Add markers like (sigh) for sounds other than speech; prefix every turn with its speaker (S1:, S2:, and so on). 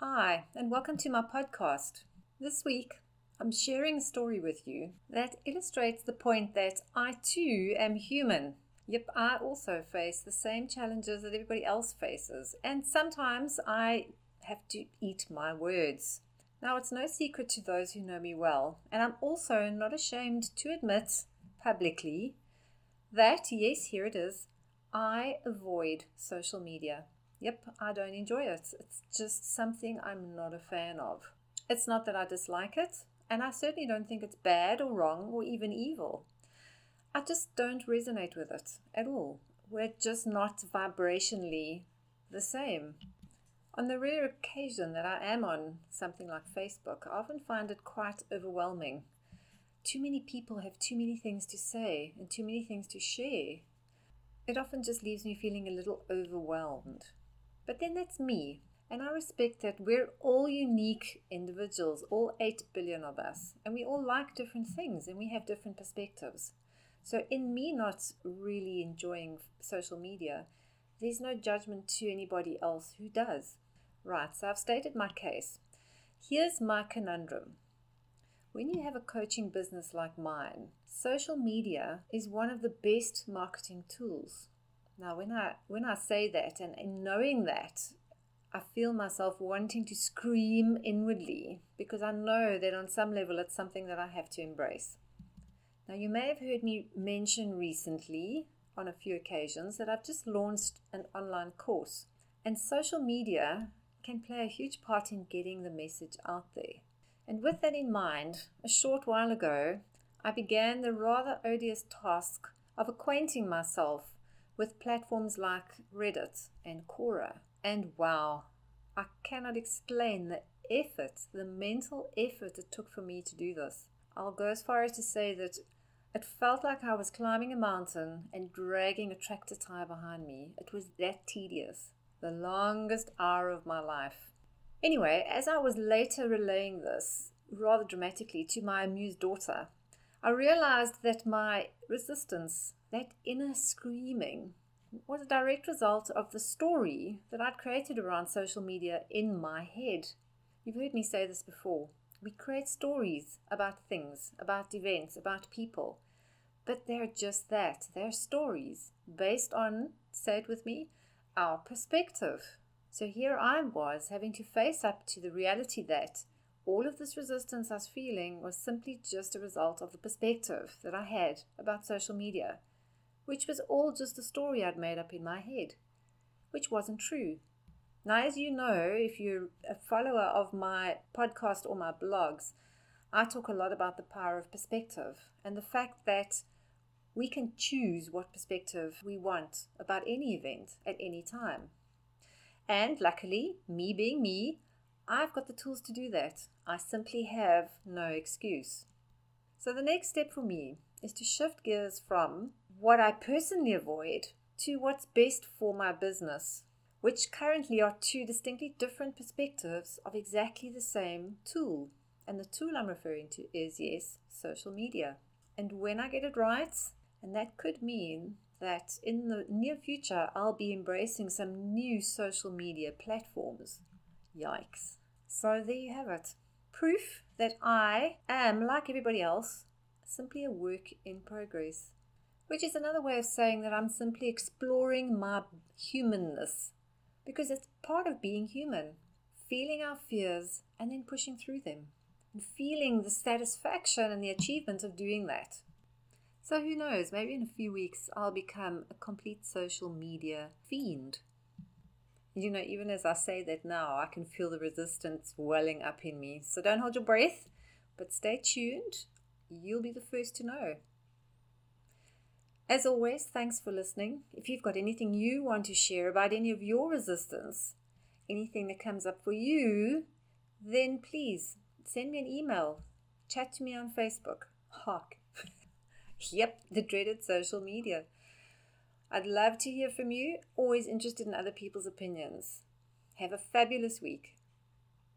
S1: Hi, and welcome to my podcast. This week, I'm sharing a story with you that illustrates the point that I too am human. Yep, I also face the same challenges that everybody else faces, and sometimes I have to eat my words. Now, it's no secret to those who know me well, and I'm also not ashamed to admit publicly that, yes, here it is, I avoid social media. Yep, I don't enjoy it. It's just something I'm not a fan of. It's not that I dislike it, and I certainly don't think it's bad or wrong or even evil. I just don't resonate with it at all. We're just not vibrationally the same. On the rare occasion that I am on something like Facebook, I often find it quite overwhelming. Too many people have too many things to say and too many things to share. It often just leaves me feeling a little overwhelmed. But then that's me. And I respect that we're all unique individuals, all 8 billion of us. And we all like different things and we have different perspectives. So, in me not really enjoying social media, there's no judgment to anybody else who does. Right, so I've stated my case. Here's my conundrum. When you have a coaching business like mine, social media is one of the best marketing tools. Now, when I when I say that and, and knowing that, I feel myself wanting to scream inwardly because I know that on some level it's something that I have to embrace. Now, you may have heard me mention recently on a few occasions that I've just launched an online course, and social media can play a huge part in getting the message out there. And with that in mind, a short while ago, I began the rather odious task of acquainting myself with platforms like Reddit and Quora. And wow, I cannot explain the effort, the mental effort it took for me to do this. I'll go as far as to say that it felt like I was climbing a mountain and dragging a tractor tire behind me. It was that tedious. The longest hour of my life. Anyway, as I was later relaying this, rather dramatically, to my amused daughter, I realized that my resistance that inner screaming was a direct result of the story that I'd created around social media in my head. You've heard me say this before. We create stories about things, about events, about people, but they're just that. They're stories based on, say it with me, our perspective. So here I was having to face up to the reality that all of this resistance I was feeling was simply just a result of the perspective that I had about social media which was all just a story I'd made up in my head, which wasn't true. Now, as you know, if you're a follower of my podcast or my blogs, I talk a lot about the power of perspective and the fact that we can choose what perspective we want about any event at any time. And luckily, me being me, I've got the tools to do that. I simply have no excuse. So the next step for me is to shift gears from what I personally avoid to what's best for my business, which currently are two distinctly different perspectives of exactly the same tool. And the tool I'm referring to is, yes, social media. And when I get it right, and that could mean that in the near future I'll be embracing some new social media platforms. Yikes. So there you have it. Proof that I am, like everybody else, simply a work in progress which is another way of saying that I'm simply exploring my humanness because it's part of being human, feeling our fears and then pushing through them and feeling the satisfaction and the achievement of doing that. So, who knows, maybe in a few weeks I'll become a complete social media fiend. You know, even as I say that now, I can feel the resistance welling up in me. So, don't hold your breath, but stay tuned. You'll be the first to know. As always, thanks for listening. If you've got anything you want to share about any of your resistance, anything that comes up for you, then please send me an email. Chat to me on Facebook. Hark. (laughs) yep, the dreaded social media. I'd love to hear from you. Always interested in other people's opinions. Have a fabulous week.